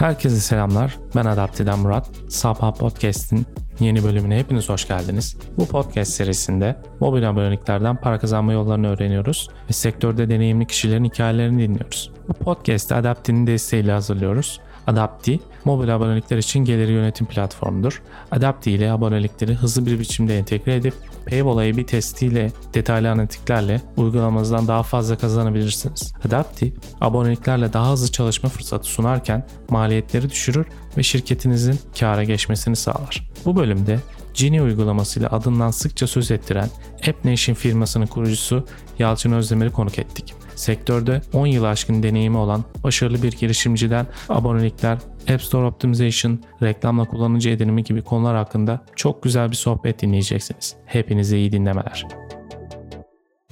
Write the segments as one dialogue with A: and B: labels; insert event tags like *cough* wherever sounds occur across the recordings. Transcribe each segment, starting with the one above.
A: Herkese selamlar. Ben Adapteden Murat. Sabah Podcast'in yeni bölümüne hepiniz hoş geldiniz. Bu podcast serisinde mobil aboneliklerden para kazanma yollarını öğreniyoruz ve sektörde deneyimli kişilerin hikayelerini dinliyoruz. Bu podcast'i Adapti'nin desteğiyle hazırlıyoruz. Adapti, mobil abonelikler için gelir yönetim platformudur. Adapti ile abonelikleri hızlı bir biçimde entegre edip Paywall A/B testiyle detaylı analitiklerle uygulamanızdan daha fazla kazanabilirsiniz. Adapti, aboneliklerle daha hızlı çalışma fırsatı sunarken maliyetleri düşürür ve şirketinizin kâra geçmesini sağlar. Bu bölümde Genie uygulamasıyla adından sıkça söz ettiren AppNation firmasının kurucusu Yalçın Özdemir'i konuk ettik. Sektörde 10 yıl aşkın deneyimi olan başarılı bir girişimciden abonelikler, App Store Optimization, reklamla kullanıcı edinimi gibi konular hakkında çok güzel bir sohbet dinleyeceksiniz. Hepinize iyi dinlemeler.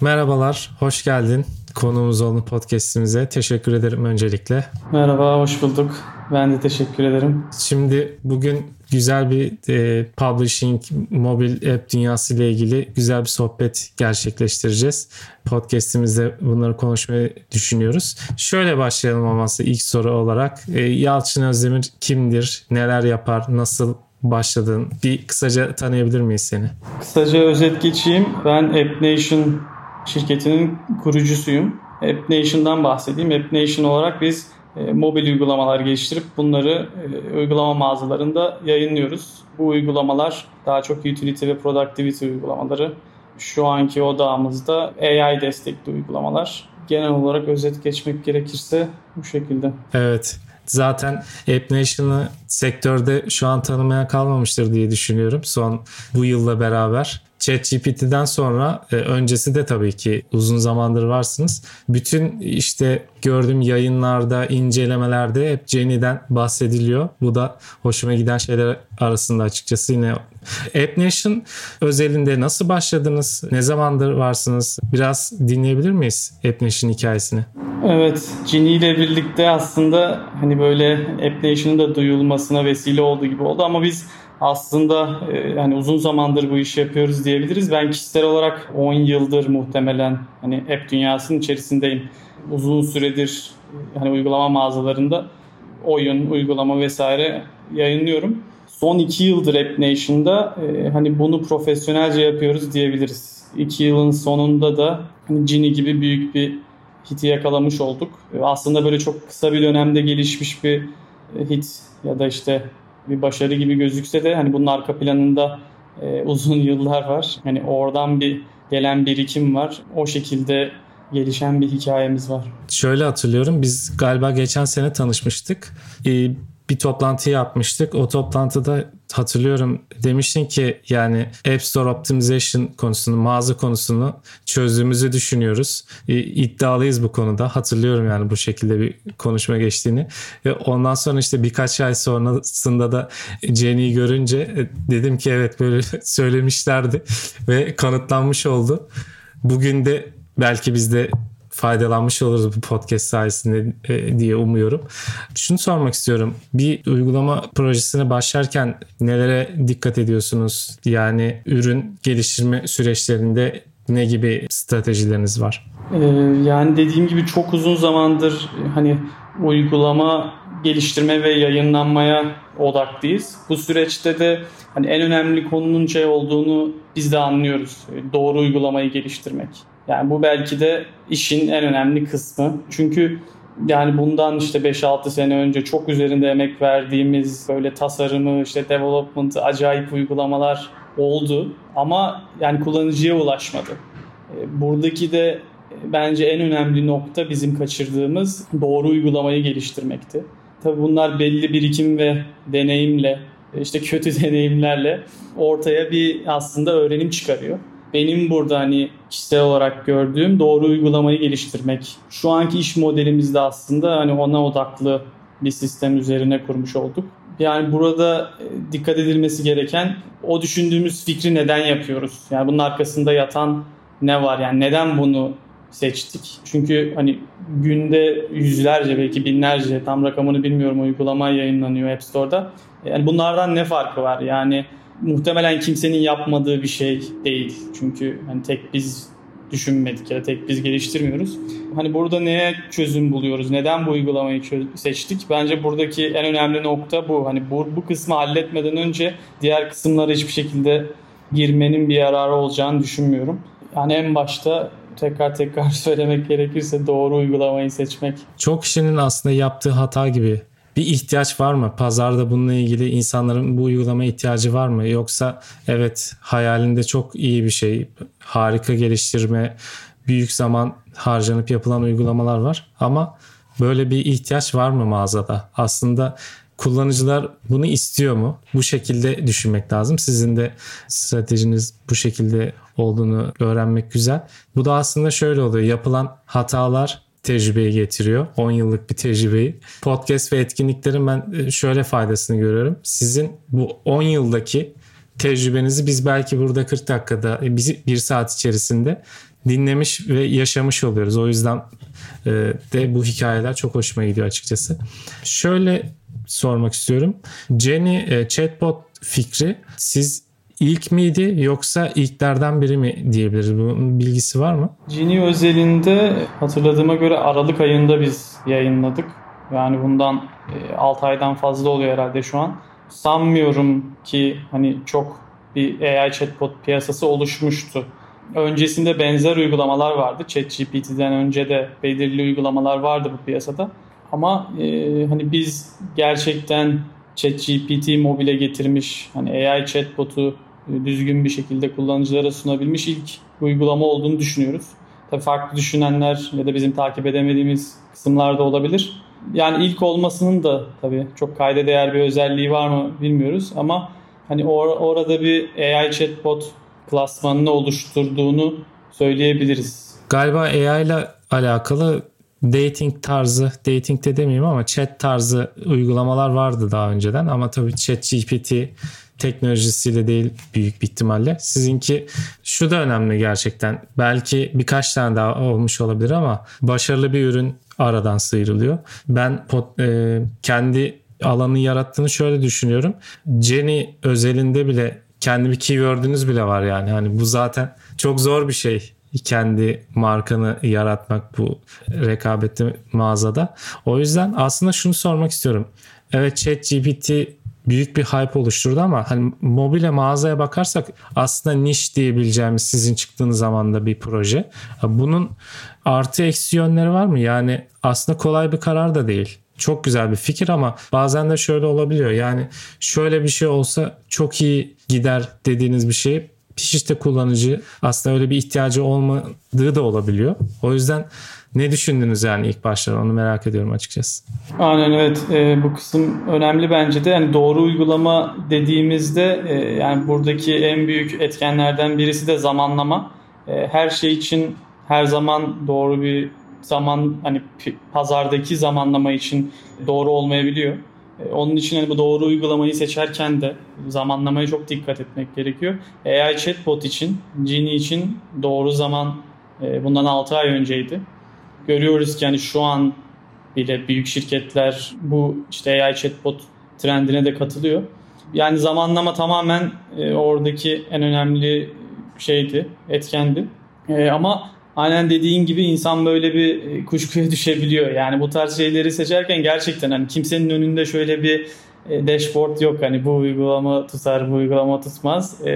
A: Merhabalar, hoş geldin konuğumuz olan podcastimize. Teşekkür ederim öncelikle.
B: Merhaba, hoş bulduk. Ben de teşekkür ederim.
A: Şimdi bugün güzel bir e, publishing, mobil app dünyası ile ilgili güzel bir sohbet gerçekleştireceğiz. Podcast'imizde bunları konuşmayı düşünüyoruz. Şöyle başlayalım aması ilk soru olarak. E, Yalçın Özdemir kimdir? Neler yapar? Nasıl başladın? Bir kısaca tanıyabilir miyiz seni?
B: Kısaca özet geçeyim. Ben AppNation şirketinin kurucusuyum. AppNation'dan bahsedeyim. AppNation olarak biz e, mobil uygulamalar geliştirip bunları e, uygulama mağazalarında yayınlıyoruz. Bu uygulamalar daha çok utility ve productivity uygulamaları. Şu anki odağımızda AI destekli uygulamalar. Genel olarak özet geçmek gerekirse bu şekilde.
A: Evet. Zaten AppNation'ı sektörde şu an tanımaya kalmamıştır diye düşünüyorum. Son bu yılla beraber. ChatGPT'den sonra e, öncesi de tabii ki uzun zamandır varsınız. Bütün işte gördüğüm yayınlarda, incelemelerde hep Jenny'den bahsediliyor. Bu da hoşuma giden şeyler arasında açıkçası yine AppNation özelinde nasıl başladınız? Ne zamandır varsınız? Biraz dinleyebilir miyiz AppNation hikayesini?
B: Evet, Ginny ile birlikte aslında hani böyle AppNation'ın da duyulmasına vesile olduğu gibi oldu ama biz aslında e, hani uzun zamandır bu işi yapıyoruz diyebiliriz. Ben kişisel olarak 10 yıldır muhtemelen hani app dünyasının içerisindeyim. Uzun süredir hani uygulama mağazalarında oyun, uygulama vesaire yayınlıyorum. Son 2 yıldır App Nation'da e, hani bunu profesyonelce yapıyoruz diyebiliriz. 2 yılın sonunda da hani Genie gibi büyük bir hiti yakalamış olduk. Aslında böyle çok kısa bir dönemde gelişmiş bir hit ya da işte bir başarı gibi gözükse de hani bunun arka planında e, uzun yıllar var. Hani oradan bir gelen birikim var. O şekilde gelişen bir hikayemiz var.
A: Şöyle hatırlıyorum biz galiba geçen sene tanışmıştık. Ee, bir toplantı yapmıştık. O toplantıda hatırlıyorum demiştin ki yani App Store Optimization konusunu, mağaza konusunu çözdüğümüzü düşünüyoruz. E, iddialıyız bu konuda. Hatırlıyorum yani bu şekilde bir konuşma geçtiğini. Ve ondan sonra işte birkaç ay sonrasında da Jenny'i görünce e, dedim ki evet böyle *laughs* söylemişlerdi ve kanıtlanmış oldu. Bugün de belki biz de faydalanmış oluruz bu podcast sayesinde e, diye umuyorum. Şunu sormak istiyorum. Bir uygulama projesine başlarken nelere dikkat ediyorsunuz? Yani ürün geliştirme süreçlerinde ne gibi stratejileriniz var?
B: Ee, yani dediğim gibi çok uzun zamandır hani uygulama geliştirme ve yayınlanmaya odaklıyız. Bu süreçte de hani en önemli konunun şey olduğunu biz de anlıyoruz. Doğru uygulamayı geliştirmek. Yani bu belki de işin en önemli kısmı. Çünkü yani bundan işte 5-6 sene önce çok üzerinde emek verdiğimiz böyle tasarımı, işte development'ı, acayip uygulamalar oldu. Ama yani kullanıcıya ulaşmadı. E, buradaki de bence en önemli nokta bizim kaçırdığımız doğru uygulamayı geliştirmekti. Tabii bunlar belli birikim ve deneyimle, işte kötü *laughs* deneyimlerle ortaya bir aslında öğrenim çıkarıyor benim burada hani kişisel olarak gördüğüm doğru uygulamayı geliştirmek. Şu anki iş modelimizde aslında hani ona odaklı bir sistem üzerine kurmuş olduk. Yani burada e, dikkat edilmesi gereken o düşündüğümüz fikri neden yapıyoruz? Yani bunun arkasında yatan ne var? Yani neden bunu seçtik? Çünkü hani günde yüzlerce belki binlerce tam rakamını bilmiyorum uygulama yayınlanıyor App Store'da. Yani bunlardan ne farkı var? Yani muhtemelen kimsenin yapmadığı bir şey değil. Çünkü hani tek biz düşünmedik ya tek biz geliştirmiyoruz. Hani burada neye çözüm buluyoruz? Neden bu uygulamayı seçtik? Bence buradaki en önemli nokta bu. Hani bu, bu kısmı halletmeden önce diğer kısımlara hiçbir şekilde girmenin bir yararı olacağını düşünmüyorum. Yani en başta tekrar tekrar *laughs* söylemek gerekirse doğru uygulamayı seçmek.
A: Çok kişinin aslında yaptığı hata gibi bir ihtiyaç var mı? Pazarda bununla ilgili insanların bu uygulamaya ihtiyacı var mı? Yoksa evet hayalinde çok iyi bir şey, harika geliştirme, büyük zaman harcanıp yapılan uygulamalar var ama böyle bir ihtiyaç var mı mağazada? Aslında kullanıcılar bunu istiyor mu? Bu şekilde düşünmek lazım. Sizin de stratejiniz bu şekilde olduğunu öğrenmek güzel. Bu da aslında şöyle oluyor. Yapılan hatalar tecrübeyi getiriyor. 10 yıllık bir tecrübeyi. Podcast ve etkinliklerin ben e, şöyle faydasını görüyorum. Sizin bu 10 yıldaki tecrübenizi biz belki burada 40 dakikada, e, bir saat içerisinde dinlemiş ve yaşamış oluyoruz. O yüzden e, de bu hikayeler çok hoşuma gidiyor açıkçası. Şöyle sormak istiyorum. Jenny chatbot fikri siz ilk miydi yoksa ilklerden biri mi diyebiliriz? Bunun bilgisi var mı?
B: Genie özelinde hatırladığıma göre Aralık ayında biz yayınladık. Yani bundan 6 e, aydan fazla oluyor herhalde şu an. Sanmıyorum ki hani çok bir AI chatbot piyasası oluşmuştu. Öncesinde benzer uygulamalar vardı. ChatGPT'den önce de belirli uygulamalar vardı bu piyasada. Ama e, hani biz gerçekten ChatGPT mobile getirmiş hani AI chatbot'u düzgün bir şekilde kullanıcılara sunabilmiş ilk uygulama olduğunu düşünüyoruz. Tabii farklı düşünenler ya da bizim takip edemediğimiz kısımlar da olabilir. Yani ilk olmasının da tabii çok kayda değer bir özelliği var mı bilmiyoruz ama hani or- orada bir AI chatbot klasmanını oluşturduğunu söyleyebiliriz.
A: Galiba AI ile alakalı dating tarzı, dating de demeyeyim ama chat tarzı uygulamalar vardı daha önceden ama tabii chat GPT teknolojisiyle değil büyük bir ihtimalle. Sizinki şu da önemli gerçekten. Belki birkaç tane daha olmuş olabilir ama başarılı bir ürün aradan sıyrılıyor. Ben pot, e, kendi alanı yarattığını şöyle düşünüyorum. Jenny özelinde bile kendi bir keyword'ünüz bile var yani. Hani bu zaten çok zor bir şey kendi markanı yaratmak bu rekabetli mağazada. O yüzden aslında şunu sormak istiyorum. Evet ChatGPT büyük bir hype oluşturdu ama hani mobile mağazaya bakarsak aslında niş diyebileceğimiz sizin çıktığınız zamanda bir proje. Bunun artı eksi yönleri var mı? Yani aslında kolay bir karar da değil. Çok güzel bir fikir ama bazen de şöyle olabiliyor. Yani şöyle bir şey olsa çok iyi gider dediğiniz bir şey işte kullanıcı aslında öyle bir ihtiyacı olmadığı da olabiliyor. O yüzden ne düşündünüz yani ilk başta onu merak ediyorum açıkçası.
B: Aynen evet e, bu kısım önemli bence de yani doğru uygulama dediğimizde e, yani buradaki en büyük etkenlerden birisi de zamanlama. E, her şey için her zaman doğru bir zaman hani pazardaki zamanlama için doğru olmayabiliyor. E, onun için hani bu doğru uygulamayı seçerken de zamanlamaya çok dikkat etmek gerekiyor. AI chatbot için, Genie için doğru zaman e, bundan 6 ay önceydi görüyoruz ki yani şu an bile büyük şirketler bu işte AI chatbot trendine de katılıyor. Yani zamanlama tamamen e, oradaki en önemli şeydi, etkendi. E, ama aynen dediğin gibi insan böyle bir e, kuşkuya *laughs* düşebiliyor. Yani bu tarz şeyleri seçerken gerçekten hani kimsenin önünde şöyle bir e, dashboard yok. Hani bu uygulama tutar, bu uygulama tutmaz. E,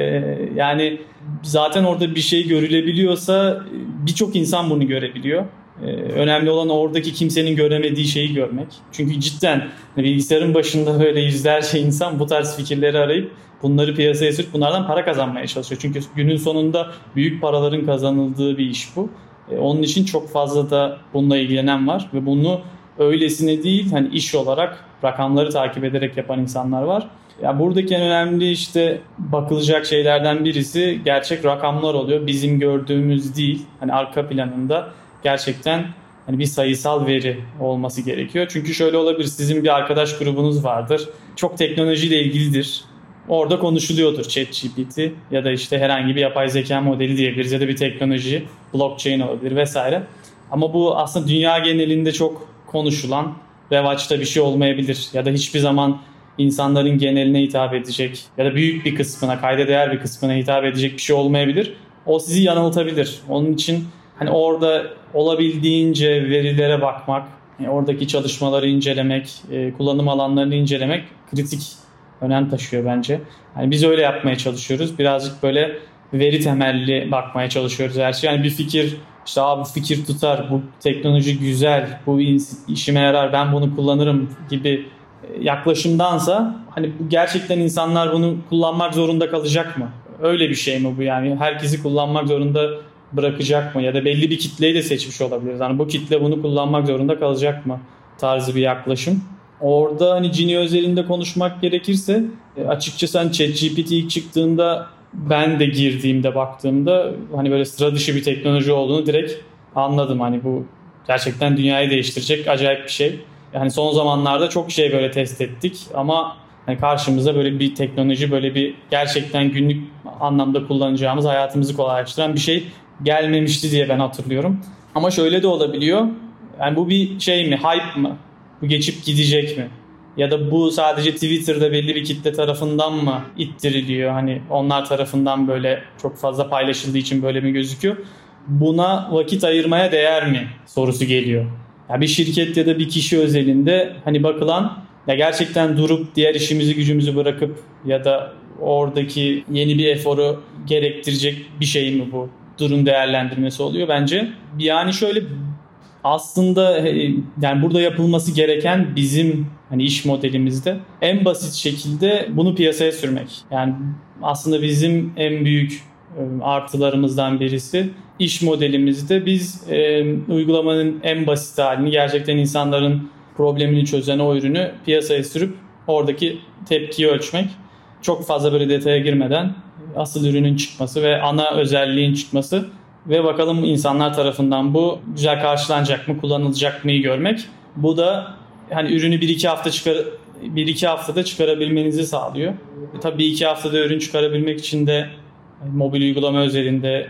B: yani zaten orada bir şey görülebiliyorsa birçok insan bunu görebiliyor. Ee, önemli olan oradaki kimsenin göremediği şeyi görmek. Çünkü cidden bilgisayarın başında böyle yüzlerce insan bu tarz fikirleri arayıp bunları piyasaya sürüp bunlardan para kazanmaya çalışıyor. Çünkü günün sonunda büyük paraların kazanıldığı bir iş bu. Ee, onun için çok fazla da bununla ilgilenen var ve bunu öylesine değil hani iş olarak rakamları takip ederek yapan insanlar var. Ya buradaki en önemli işte bakılacak şeylerden birisi gerçek rakamlar oluyor. Bizim gördüğümüz değil. Hani arka planında gerçekten hani bir sayısal veri olması gerekiyor. Çünkü şöyle olabilir. Sizin bir arkadaş grubunuz vardır. Çok teknolojiyle ilgilidir. Orada konuşuluyordur ChatGPT ya da işte herhangi bir yapay zeka modeli diyebiliriz ya da bir teknoloji, blockchain olabilir vesaire. Ama bu aslında dünya genelinde çok konuşulan revaçta bir şey olmayabilir ya da hiçbir zaman insanların geneline hitap edecek ya da büyük bir kısmına, kayda değer bir kısmına hitap edecek bir şey olmayabilir. o sizi yanıltabilir. Onun için hani orada olabildiğince verilere bakmak, yani oradaki çalışmaları incelemek, e, kullanım alanlarını incelemek kritik önem taşıyor bence. Yani biz öyle yapmaya çalışıyoruz. Birazcık böyle veri temelli bakmaya çalışıyoruz her şey. Yani bir fikir işte abi bu fikir tutar, bu teknoloji güzel, bu işime yarar, ben bunu kullanırım gibi e, yaklaşımdansa hani gerçekten insanlar bunu kullanmak zorunda kalacak mı? Öyle bir şey mi bu yani? Herkesi kullanmak zorunda bırakacak mı? Ya da belli bir kitleyi de seçmiş olabiliriz. Yani bu kitle bunu kullanmak zorunda kalacak mı? Tarzı bir yaklaşım. Orada hani Cini özelinde konuşmak gerekirse e, açıkçası hani ChatGPT ilk çıktığında ben de girdiğimde baktığımda hani böyle sıra dışı bir teknoloji olduğunu direkt anladım. Hani bu gerçekten dünyayı değiştirecek acayip bir şey. Yani son zamanlarda çok şey böyle test ettik ama yani karşımıza böyle bir teknoloji böyle bir gerçekten günlük anlamda kullanacağımız hayatımızı kolaylaştıran bir şey gelmemişti diye ben hatırlıyorum. Ama şöyle de olabiliyor. Yani bu bir şey mi? Hype mı? Bu geçip gidecek mi? Ya da bu sadece Twitter'da belli bir kitle tarafından mı ittiriliyor? Hani onlar tarafından böyle çok fazla paylaşıldığı için böyle mi gözüküyor? Buna vakit ayırmaya değer mi sorusu geliyor. Ya bir şirket ya da bir kişi özelinde hani bakılan ya gerçekten durup diğer işimizi gücümüzü bırakıp ya da oradaki yeni bir eforu gerektirecek bir şey mi bu? Durum değerlendirmesi oluyor bence. Yani şöyle aslında yani burada yapılması gereken bizim hani iş modelimizde en basit şekilde bunu piyasaya sürmek. Yani aslında bizim en büyük e, artılarımızdan birisi iş modelimizde biz e, uygulamanın en basit halini gerçekten insanların problemini çözen o ürünü piyasaya sürüp oradaki tepkiyi ölçmek. Çok fazla böyle detaya girmeden asıl ürünün çıkması ve ana özelliğin çıkması ve bakalım insanlar tarafından bu güzel karşılanacak mı, kullanılacak mı görmek. Bu da hani ürünü 1-2 hafta çıkar 1-2 haftada çıkarabilmenizi sağlıyor. E, tabii 2 haftada ürün çıkarabilmek için de mobil uygulama özelinde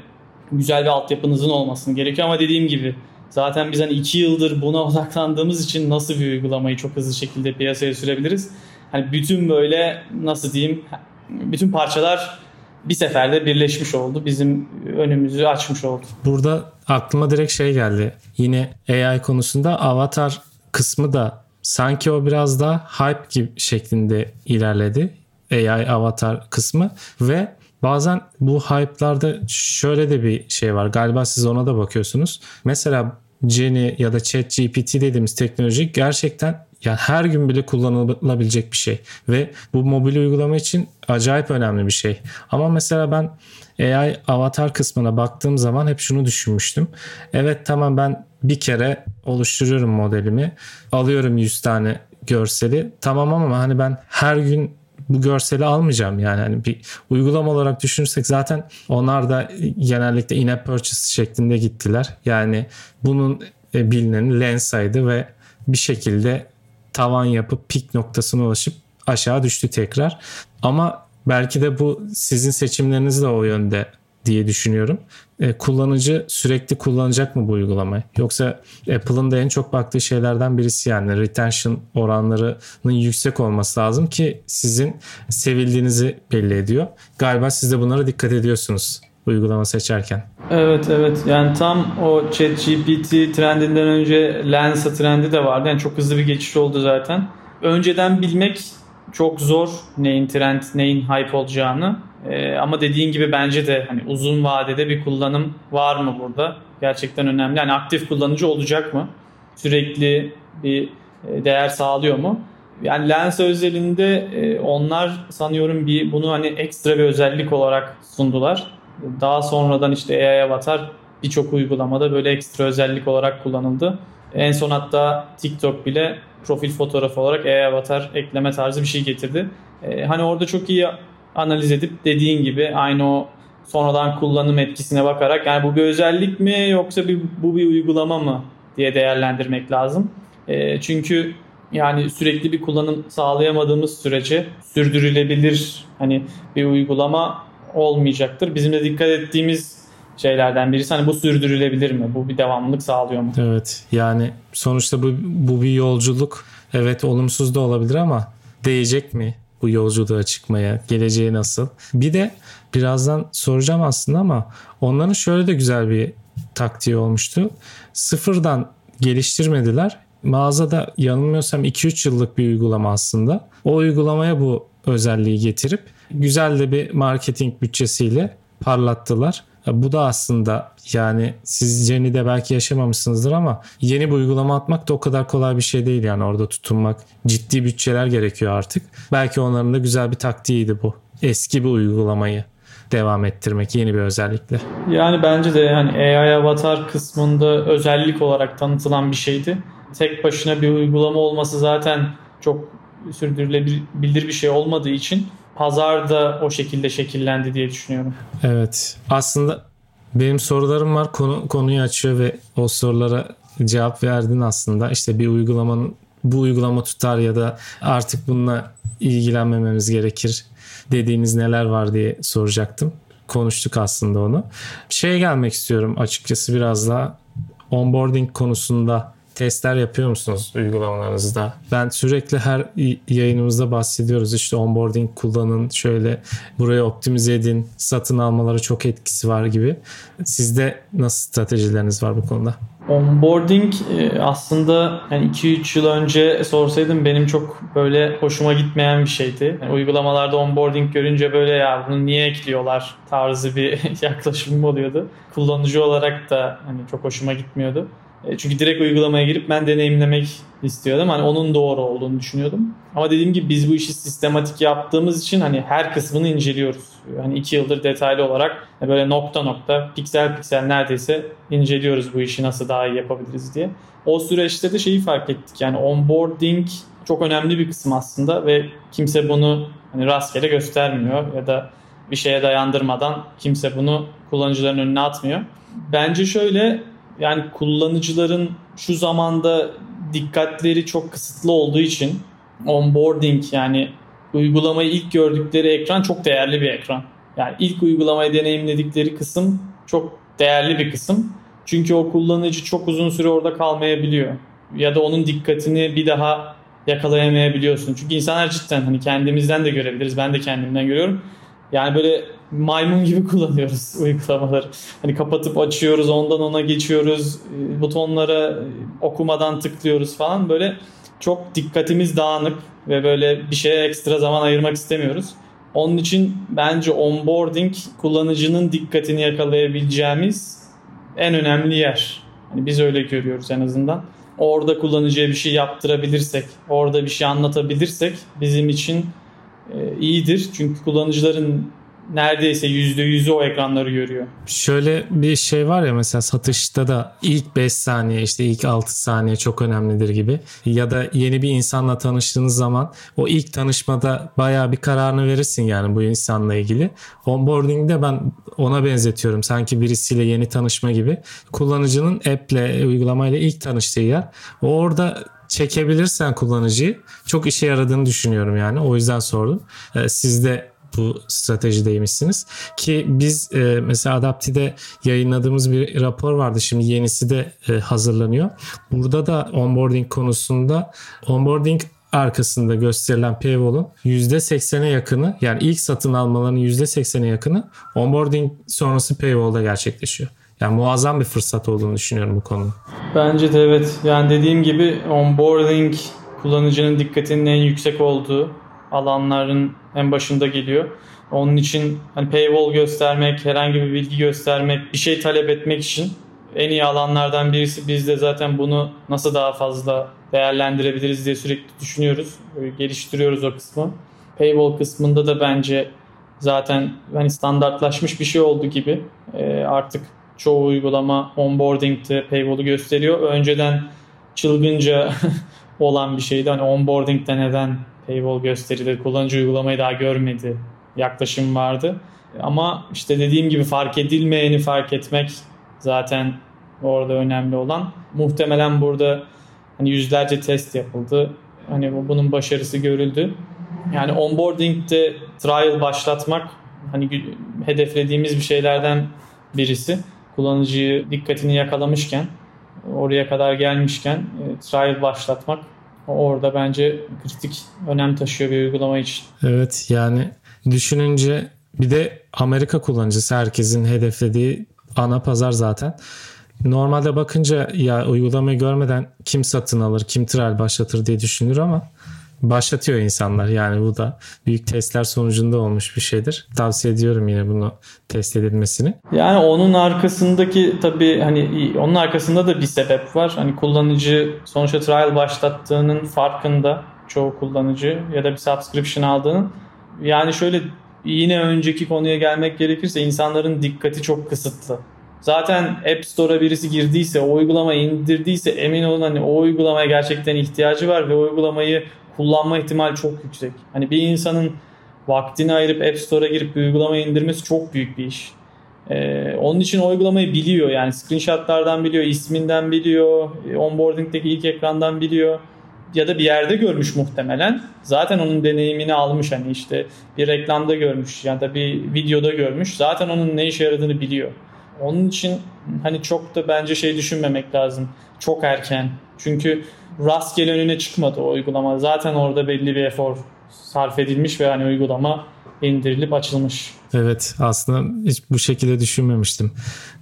B: güzel bir altyapınızın olmasını gerekiyor ama dediğim gibi zaten biz hani 2 yıldır buna *laughs* odaklandığımız için nasıl bir uygulamayı çok hızlı şekilde piyasaya sürebiliriz? Hani bütün böyle nasıl diyeyim bütün parçalar bir seferde birleşmiş oldu. Bizim önümüzü açmış oldu.
A: Burada aklıma direkt şey geldi. Yine AI konusunda avatar kısmı da sanki o biraz da hype gibi şeklinde ilerledi. AI avatar kısmı ve bazen bu hype'larda şöyle de bir şey var. Galiba siz ona da bakıyorsunuz. Mesela Genie ya da ChatGPT dediğimiz teknoloji gerçekten yani her gün bile kullanılabilecek bir şey ve bu mobil uygulama için acayip önemli bir şey. Ama mesela ben AI avatar kısmına baktığım zaman hep şunu düşünmüştüm. Evet tamam ben bir kere oluşturuyorum modelimi. Alıyorum 100 tane görseli. Tamam ama hani ben her gün bu görseli almayacağım yani hani bir uygulama olarak düşünürsek zaten onlar da genellikle in-app purchase şeklinde gittiler. Yani bunun e, bilinen Lensa'ydı ve bir şekilde tavan yapıp pik noktasına ulaşıp aşağı düştü tekrar. Ama belki de bu sizin seçimleriniz de o yönde diye düşünüyorum. E, kullanıcı sürekli kullanacak mı bu uygulamayı? Yoksa Apple'ın da en çok baktığı şeylerden birisi yani retention oranlarının yüksek olması lazım ki sizin sevildiğinizi belli ediyor. Galiba siz de bunlara dikkat ediyorsunuz uygulama seçerken.
B: Evet evet yani tam o ChatGPT trendinden önce Lensa trendi de vardı. Yani çok hızlı bir geçiş oldu zaten. Önceden bilmek çok zor neyin trend, neyin hype olacağını. Ee, ama dediğin gibi bence de hani uzun vadede bir kullanım var mı burada? Gerçekten önemli. Yani aktif kullanıcı olacak mı? Sürekli bir e, değer sağlıyor mu? Yani Lens özelinde e, onlar sanıyorum bir bunu hani ekstra bir özellik olarak sundular. Daha sonradan işte AI Avatar birçok uygulamada böyle ekstra özellik olarak kullanıldı. En son hatta TikTok bile profil fotoğrafı olarak AI Avatar ekleme tarzı bir şey getirdi. Ee, hani orada çok iyi analiz edip dediğin gibi aynı o sonradan kullanım etkisine bakarak yani bu bir özellik mi yoksa bir, bu bir uygulama mı diye değerlendirmek lazım. E, çünkü yani sürekli bir kullanım sağlayamadığımız sürece sürdürülebilir hani bir uygulama olmayacaktır. Bizim de dikkat ettiğimiz şeylerden birisi hani bu sürdürülebilir mi? Bu bir devamlılık sağlıyor mu?
A: Evet yani sonuçta bu, bu bir yolculuk. Evet olumsuz da olabilir ama değecek mi? bu yolculuğa çıkmaya, geleceği nasıl. Bir de birazdan soracağım aslında ama onların şöyle de güzel bir taktiği olmuştu. Sıfırdan geliştirmediler. Mağazada yanılmıyorsam 2-3 yıllık bir uygulama aslında. O uygulamaya bu özelliği getirip güzel de bir marketing bütçesiyle parlattılar. Bu da aslında yani siz Jenny'de belki yaşamamışsınızdır ama yeni bir uygulama atmak da o kadar kolay bir şey değil yani orada tutunmak. Ciddi bütçeler gerekiyor artık. Belki onların da güzel bir taktiğiydi bu. Eski bir uygulamayı devam ettirmek yeni bir özellikle.
B: Yani bence de yani AI avatar kısmında özellik olarak tanıtılan bir şeydi. Tek başına bir uygulama olması zaten çok sürdürülebilir bir şey olmadığı için pazar da o şekilde şekillendi diye düşünüyorum.
A: Evet. Aslında benim sorularım var. Konu konuyu açıyor ve o sorulara cevap verdin aslında. İşte bir uygulamanın bu uygulama tutar ya da artık bununla ilgilenmememiz gerekir dediğiniz neler var diye soracaktım. Konuştuk aslında onu. Şeye gelmek istiyorum açıkçası biraz daha onboarding konusunda testler yapıyor musunuz uygulamalarınızda? Ben sürekli her yayınımızda bahsediyoruz. İşte onboarding kullanın, şöyle burayı optimize edin, satın almaları çok etkisi var gibi. Sizde nasıl stratejileriniz var bu konuda?
B: Onboarding e, aslında yani 2-3 yıl önce sorsaydım benim çok böyle hoşuma gitmeyen bir şeydi. Yani uygulamalarda onboarding görünce böyle ya bunu niye ekliyorlar tarzı bir *laughs* yaklaşımım oluyordu. Kullanıcı olarak da hani çok hoşuma gitmiyordu. E, çünkü direkt uygulamaya girip ben deneyimlemek istiyordum. Hani onun doğru olduğunu düşünüyordum. Ama dediğim gibi biz bu işi sistematik yaptığımız için hani her kısmını inceliyoruz. Hani iki yıldır detaylı olarak böyle nokta nokta, piksel piksel neredeyse inceliyoruz bu işi nasıl daha iyi yapabiliriz diye. O süreçte de şeyi fark ettik. Yani onboarding çok önemli bir kısım aslında ve kimse bunu hani rastgele göstermiyor ya da bir şeye dayandırmadan kimse bunu kullanıcıların önüne atmıyor. Bence şöyle yani kullanıcıların şu zamanda dikkatleri çok kısıtlı olduğu için onboarding yani uygulamayı ilk gördükleri ekran çok değerli bir ekran. Yani ilk uygulamayı deneyimledikleri kısım çok değerli bir kısım. Çünkü o kullanıcı çok uzun süre orada kalmayabiliyor. Ya da onun dikkatini bir daha yakalayamayabiliyorsun. Çünkü insanlar cidden hani kendimizden de görebiliriz. Ben de kendimden görüyorum. Yani böyle maymun gibi *laughs* kullanıyoruz uygulamaları. Hani kapatıp açıyoruz, ondan ona geçiyoruz, e, butonlara e, okumadan tıklıyoruz falan. Böyle çok dikkatimiz dağınık ve böyle bir şeye ekstra zaman ayırmak istemiyoruz. Onun için bence onboarding kullanıcının dikkatini yakalayabileceğimiz en önemli yer. Hani biz öyle görüyoruz en azından. Orada kullanıcıya bir şey yaptırabilirsek, orada bir şey anlatabilirsek bizim için e, iyidir. Çünkü kullanıcıların neredeyse %100'ü o ekranları görüyor.
A: Şöyle bir şey var ya mesela satışta da ilk 5 saniye işte ilk 6 saniye çok önemlidir gibi. Ya da yeni bir insanla tanıştığınız zaman o ilk tanışmada bayağı bir kararını verirsin yani bu insanla ilgili. Onboarding'de ben ona benzetiyorum. Sanki birisiyle yeni tanışma gibi. Kullanıcının app'le, uygulamayla ilk tanıştığı yer. Orada çekebilirsen kullanıcıyı çok işe yaradığını düşünüyorum yani. O yüzden sordum. Ee, siz de bu stratejideymişsiniz. Ki biz e, mesela Adapti'de yayınladığımız bir rapor vardı. Şimdi yenisi de e, hazırlanıyor. Burada da onboarding konusunda onboarding arkasında gösterilen paywall'un %80'e yakını yani ilk satın almaların %80'e yakını onboarding sonrası paywall'da gerçekleşiyor. Yani muazzam bir fırsat olduğunu düşünüyorum bu konunun.
B: Bence de evet. Yani dediğim gibi onboarding kullanıcının dikkatinin en yüksek olduğu alanların en başında geliyor. Onun için hani paywall göstermek, herhangi bir bilgi göstermek, bir şey talep etmek için en iyi alanlardan birisi. Biz de zaten bunu nasıl daha fazla değerlendirebiliriz diye sürekli düşünüyoruz. Geliştiriyoruz o kısmı. Paywall kısmında da bence zaten hani standartlaşmış bir şey oldu gibi. E, artık çoğu uygulama onboarding'de paywall'u gösteriyor. Önceden çılgınca *laughs* olan bir şeydi. Hani onboarding'de neden paywall gösterilir, kullanıcı uygulamayı daha görmedi yaklaşım vardı. Ama işte dediğim gibi fark edilmeyeni fark etmek zaten orada önemli olan. Muhtemelen burada hani yüzlerce test yapıldı. Hani bunun başarısı görüldü. Yani onboarding'de trial başlatmak hani hedeflediğimiz bir şeylerden birisi. Kullanıcıyı dikkatini yakalamışken oraya kadar gelmişken e, trial başlatmak Orada bence kritik önem taşıyor bir uygulama için.
A: Evet yani düşününce bir de Amerika kullanıcısı herkesin hedeflediği ana pazar zaten. Normalde bakınca ya uygulamayı görmeden kim satın alır, kim trial başlatır diye düşünür ama başlatıyor insanlar. Yani bu da büyük testler sonucunda olmuş bir şeydir. Tavsiye ediyorum yine bunu test edilmesini.
B: Yani onun arkasındaki tabii hani onun arkasında da bir sebep var. Hani kullanıcı sonuçta trial başlattığının farkında çoğu kullanıcı ya da bir subscription aldığının. Yani şöyle yine önceki konuya gelmek gerekirse insanların dikkati çok kısıtlı. Zaten App Store'a birisi girdiyse, o uygulamayı indirdiyse emin olun hani o uygulamaya gerçekten ihtiyacı var ve o uygulamayı kullanma ihtimali çok yüksek. Hani bir insanın vaktini ayırıp App Store'a girip bir uygulamayı indirmesi çok büyük bir iş. Ee, onun için o uygulamayı biliyor yani screenshotlardan biliyor, isminden biliyor, onboarding'deki ilk ekrandan biliyor ya da bir yerde görmüş muhtemelen. Zaten onun deneyimini almış hani işte bir reklamda görmüş ya da bir videoda görmüş. Zaten onun ne işe yaradığını biliyor. Onun için hani çok da bence şey düşünmemek lazım. Çok erken. Çünkü rastgele önüne çıkmadı o uygulama. Zaten orada belli bir efor sarf edilmiş ve hani uygulama indirilip açılmış.
A: Evet aslında hiç bu şekilde düşünmemiştim.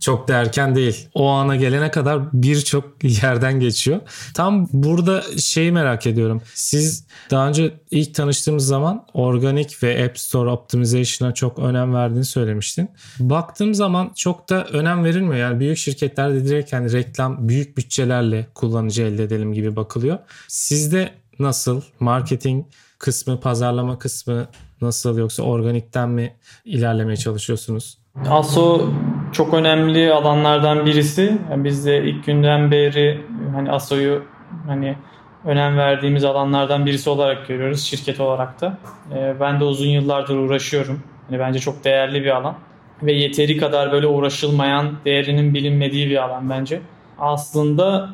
A: Çok da erken değil. O ana gelene kadar birçok yerden geçiyor. Tam burada şeyi merak ediyorum. Siz daha önce ilk tanıştığımız zaman organik ve App Store Optimization'a çok önem verdiğini söylemiştin. Baktığım zaman çok da önem verilmiyor. Yani büyük şirketlerde direkt yani reklam büyük bütçelerle kullanıcı elde edelim gibi bakılıyor. Sizde nasıl? Marketing kısmı, pazarlama kısmı nasıl yoksa organikten mi ilerlemeye çalışıyorsunuz?
B: ASO çok önemli alanlardan birisi. Yani biz de ilk günden beri hani ASO'yu hani önem verdiğimiz alanlardan birisi olarak görüyoruz şirket olarak da. Ee, ben de uzun yıllardır uğraşıyorum. Hani bence çok değerli bir alan ve yeteri kadar böyle uğraşılmayan, değerinin bilinmediği bir alan bence. Aslında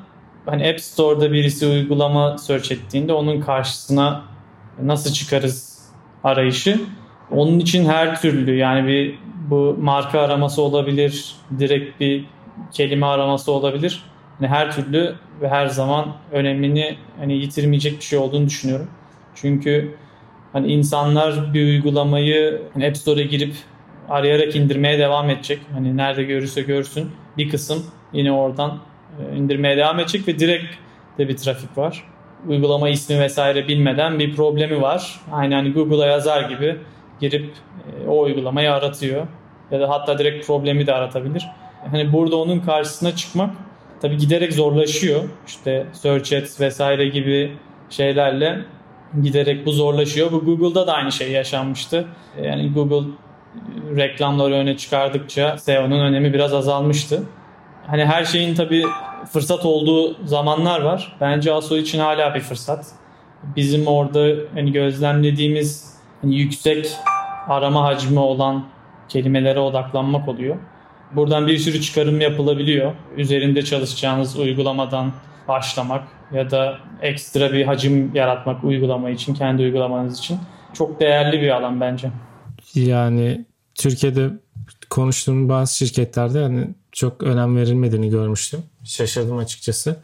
B: hani App Store'da birisi uygulama search ettiğinde onun karşısına nasıl çıkarız arayışı. Onun için her türlü yani bir bu marka araması olabilir, direkt bir kelime araması olabilir. Yani her türlü ve her zaman önemini hani yitirmeyecek bir şey olduğunu düşünüyorum. Çünkü hani insanlar bir uygulamayı hani App Store'a girip arayarak indirmeye devam edecek. Hani nerede görürse görsün bir kısım yine oradan e, indirmeye devam edecek ve direkt de bir trafik var uygulama ismi vesaire bilmeden bir problemi var. Aynı hani Google'a yazar gibi girip e, o uygulamayı aratıyor. Ya da hatta direkt problemi de aratabilir. Hani burada onun karşısına çıkmak tabii giderek zorlaşıyor. İşte Search Ads vesaire gibi şeylerle giderek bu zorlaşıyor. Bu Google'da da aynı şey yaşanmıştı. Yani Google reklamları öne çıkardıkça SEO'nun önemi biraz azalmıştı. Hani her şeyin tabii fırsat olduğu zamanlar var. Bence ASO için hala bir fırsat. Bizim orada hani gözlemlediğimiz hani yüksek arama hacmi olan kelimelere odaklanmak oluyor. Buradan bir sürü çıkarım yapılabiliyor. Üzerinde çalışacağınız uygulamadan başlamak ya da ekstra bir hacim yaratmak uygulama için, kendi uygulamanız için çok değerli bir alan bence.
A: Yani Türkiye'de konuştuğum bazı şirketlerde yani çok önem verilmediğini görmüştüm. Şaşırdım açıkçası. Ya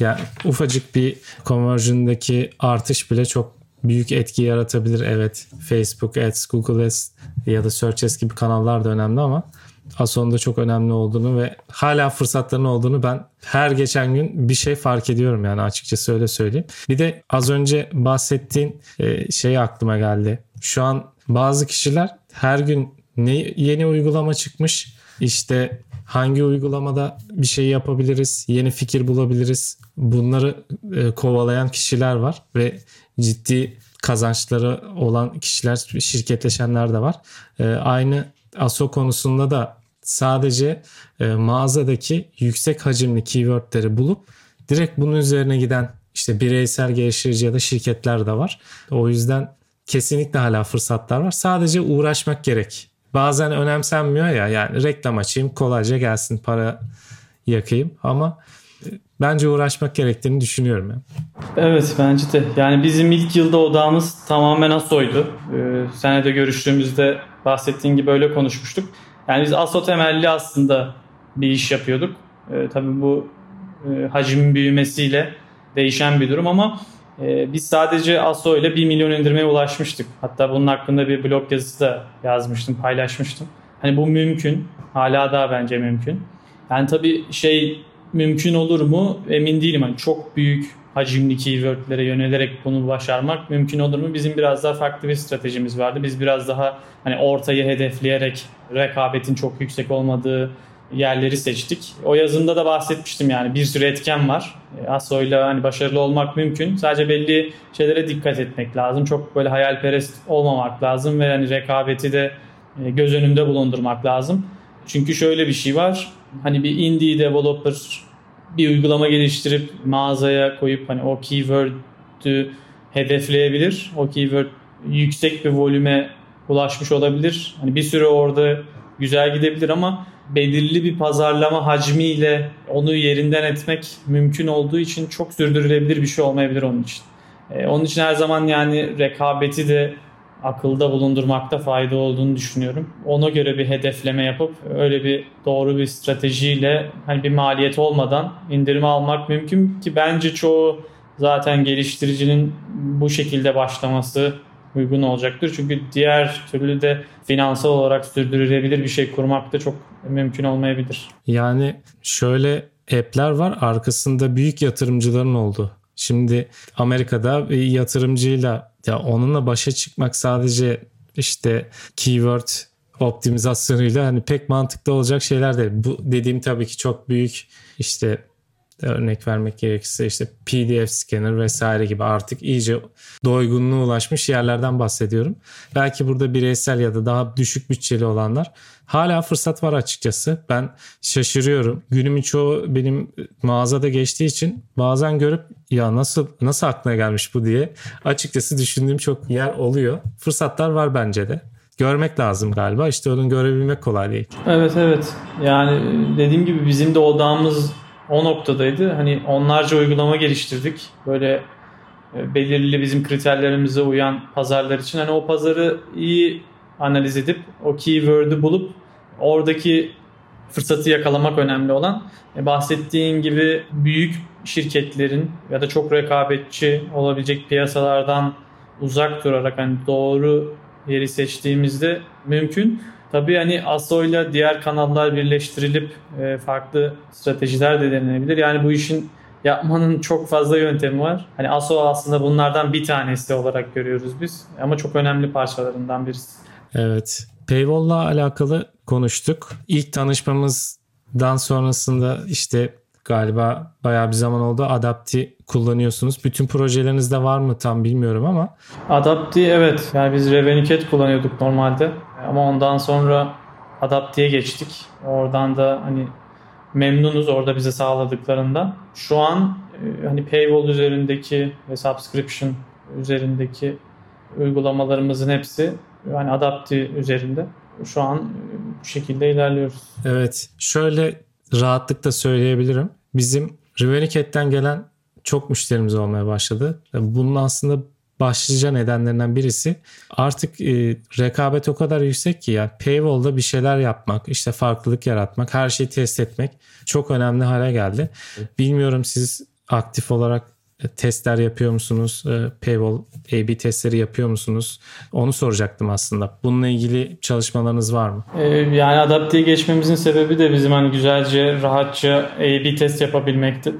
A: yani ufacık bir conversion'daki artış bile çok büyük etki yaratabilir. Evet Facebook Ads, Google Ads ya da Search Ads gibi kanallar da önemli ama Ason'da çok önemli olduğunu ve hala fırsatların olduğunu ben her geçen gün bir şey fark ediyorum yani açıkçası öyle söyleyeyim. Bir de az önce bahsettiğin e, şey aklıma geldi. Şu an bazı kişiler her gün ne yeni uygulama çıkmış işte hangi uygulamada bir şey yapabiliriz, yeni fikir bulabiliriz. Bunları e, kovalayan kişiler var ve ciddi kazançları olan kişiler, şirketleşenler de var. E, aynı ASO konusunda da sadece e, mağazadaki yüksek hacimli keywordleri bulup direkt bunun üzerine giden işte bireysel geliştirici ya da şirketler de var. O yüzden kesinlikle hala fırsatlar var. Sadece uğraşmak gerek bazen önemsenmiyor ya yani reklam açayım kolayca gelsin para yakayım ama e, bence uğraşmak gerektiğini düşünüyorum. Yani.
B: Evet bence de. Yani bizim ilk yılda odağımız tamamen ASO'ydu. Ee, senede görüştüğümüzde bahsettiğin gibi öyle konuşmuştuk. Yani biz ASO temelli aslında bir iş yapıyorduk. Ee, tabii bu e, hacmin büyümesiyle değişen bir durum ama e, biz sadece ASO ile 1 milyon indirmeye ulaşmıştık. Hatta bunun hakkında bir blog yazısı da yazmıştım, paylaşmıştım. Hani bu mümkün. Hala daha bence mümkün. Yani tabii şey mümkün olur mu emin değilim. Hani çok büyük hacimli keywordlere yönelerek bunu başarmak mümkün olur mu? Bizim biraz daha farklı bir stratejimiz vardı. Biz biraz daha hani ortayı hedefleyerek rekabetin çok yüksek olmadığı yerleri seçtik. O yazımda da bahsetmiştim yani bir sürü etken var. E, ASO'yla hani başarılı olmak mümkün. Sadece belli şeylere dikkat etmek lazım. Çok böyle hayalperest olmamak lazım ve hani rekabeti de e, göz önünde bulundurmak lazım. Çünkü şöyle bir şey var. Hani bir indie developer bir uygulama geliştirip mağazaya koyup hani o keyword'ü hedefleyebilir. O keyword yüksek bir volüme ulaşmış olabilir. Hani bir süre orada güzel gidebilir ama belirli bir pazarlama hacmiyle onu yerinden etmek mümkün olduğu için çok sürdürülebilir bir şey olmayabilir onun için. Ee, onun için her zaman yani rekabeti de akılda bulundurmakta fayda olduğunu düşünüyorum. Ona göre bir hedefleme yapıp öyle bir doğru bir stratejiyle hani bir maliyet olmadan indirimi almak mümkün ki bence çoğu zaten geliştiricinin bu şekilde başlaması uygun olacaktır. Çünkü diğer türlü de finansal olarak sürdürülebilir bir şey kurmak da çok mümkün olmayabilir.
A: Yani şöyle app'ler var arkasında büyük yatırımcıların olduğu. Şimdi Amerika'da bir yatırımcıyla ya onunla başa çıkmak sadece işte keyword optimizasyonuyla hani pek mantıklı olacak şeyler değil. Bu dediğim tabii ki çok büyük işte örnek vermek gerekirse işte PDF scanner vesaire gibi artık iyice doygunluğa ulaşmış yerlerden bahsediyorum. Belki burada bireysel ya da daha düşük bütçeli olanlar hala fırsat var açıkçası. Ben şaşırıyorum. Günümün çoğu benim mağazada geçtiği için bazen görüp ya nasıl nasıl aklına gelmiş bu diye açıkçası düşündüğüm çok yer oluyor. Fırsatlar var bence de görmek lazım galiba. İşte onu görebilmek kolay değil.
B: Evet evet. Yani dediğim gibi bizim de odağımız o noktadaydı. Hani onlarca uygulama geliştirdik. Böyle e, belirli bizim kriterlerimize uyan pazarlar için. Hani o pazarı iyi analiz edip o keyword'ü bulup oradaki fırsatı yakalamak önemli olan. E bahsettiğin gibi büyük şirketlerin ya da çok rekabetçi olabilecek piyasalardan uzak durarak hani doğru yeri seçtiğimizde mümkün. Tabii hani ASO ile diğer kanallar birleştirilip e, farklı stratejiler de denenebilir. Yani bu işin yapmanın çok fazla yöntemi var. Hani ASO aslında bunlardan bir tanesi olarak görüyoruz biz. Ama çok önemli parçalarından birisi.
A: Evet. Paywall'la alakalı konuştuk. İlk tanışmamızdan sonrasında işte galiba bayağı bir zaman oldu. Adapti kullanıyorsunuz. Bütün projelerinizde var mı tam bilmiyorum ama.
B: Adapti evet. Yani biz Revenue kullanıyorduk normalde. Ama ondan sonra Adapti'ye geçtik. Oradan da hani memnunuz orada bize sağladıklarından. Şu an e, hani paywall üzerindeki ve subscription üzerindeki uygulamalarımızın hepsi yani Adapti üzerinde. Şu an e, bu şekilde ilerliyoruz.
A: Evet. Şöyle rahatlıkla söyleyebilirim. Bizim Revenicat'ten gelen çok müşterimiz olmaya başladı. Bunun aslında başlıca nedenlerinden birisi artık e, rekabet o kadar yüksek ki ya paywall'da bir şeyler yapmak, işte farklılık yaratmak, her şeyi test etmek çok önemli hale geldi. Bilmiyorum siz aktif olarak e, testler yapıyor musunuz? E, paywall A-B testleri yapıyor musunuz? Onu soracaktım aslında. Bununla ilgili çalışmalarınız var mı?
B: Ee, yani adapteye geçmemizin sebebi de bizim hani güzelce, rahatça A-B test yapabilmekti.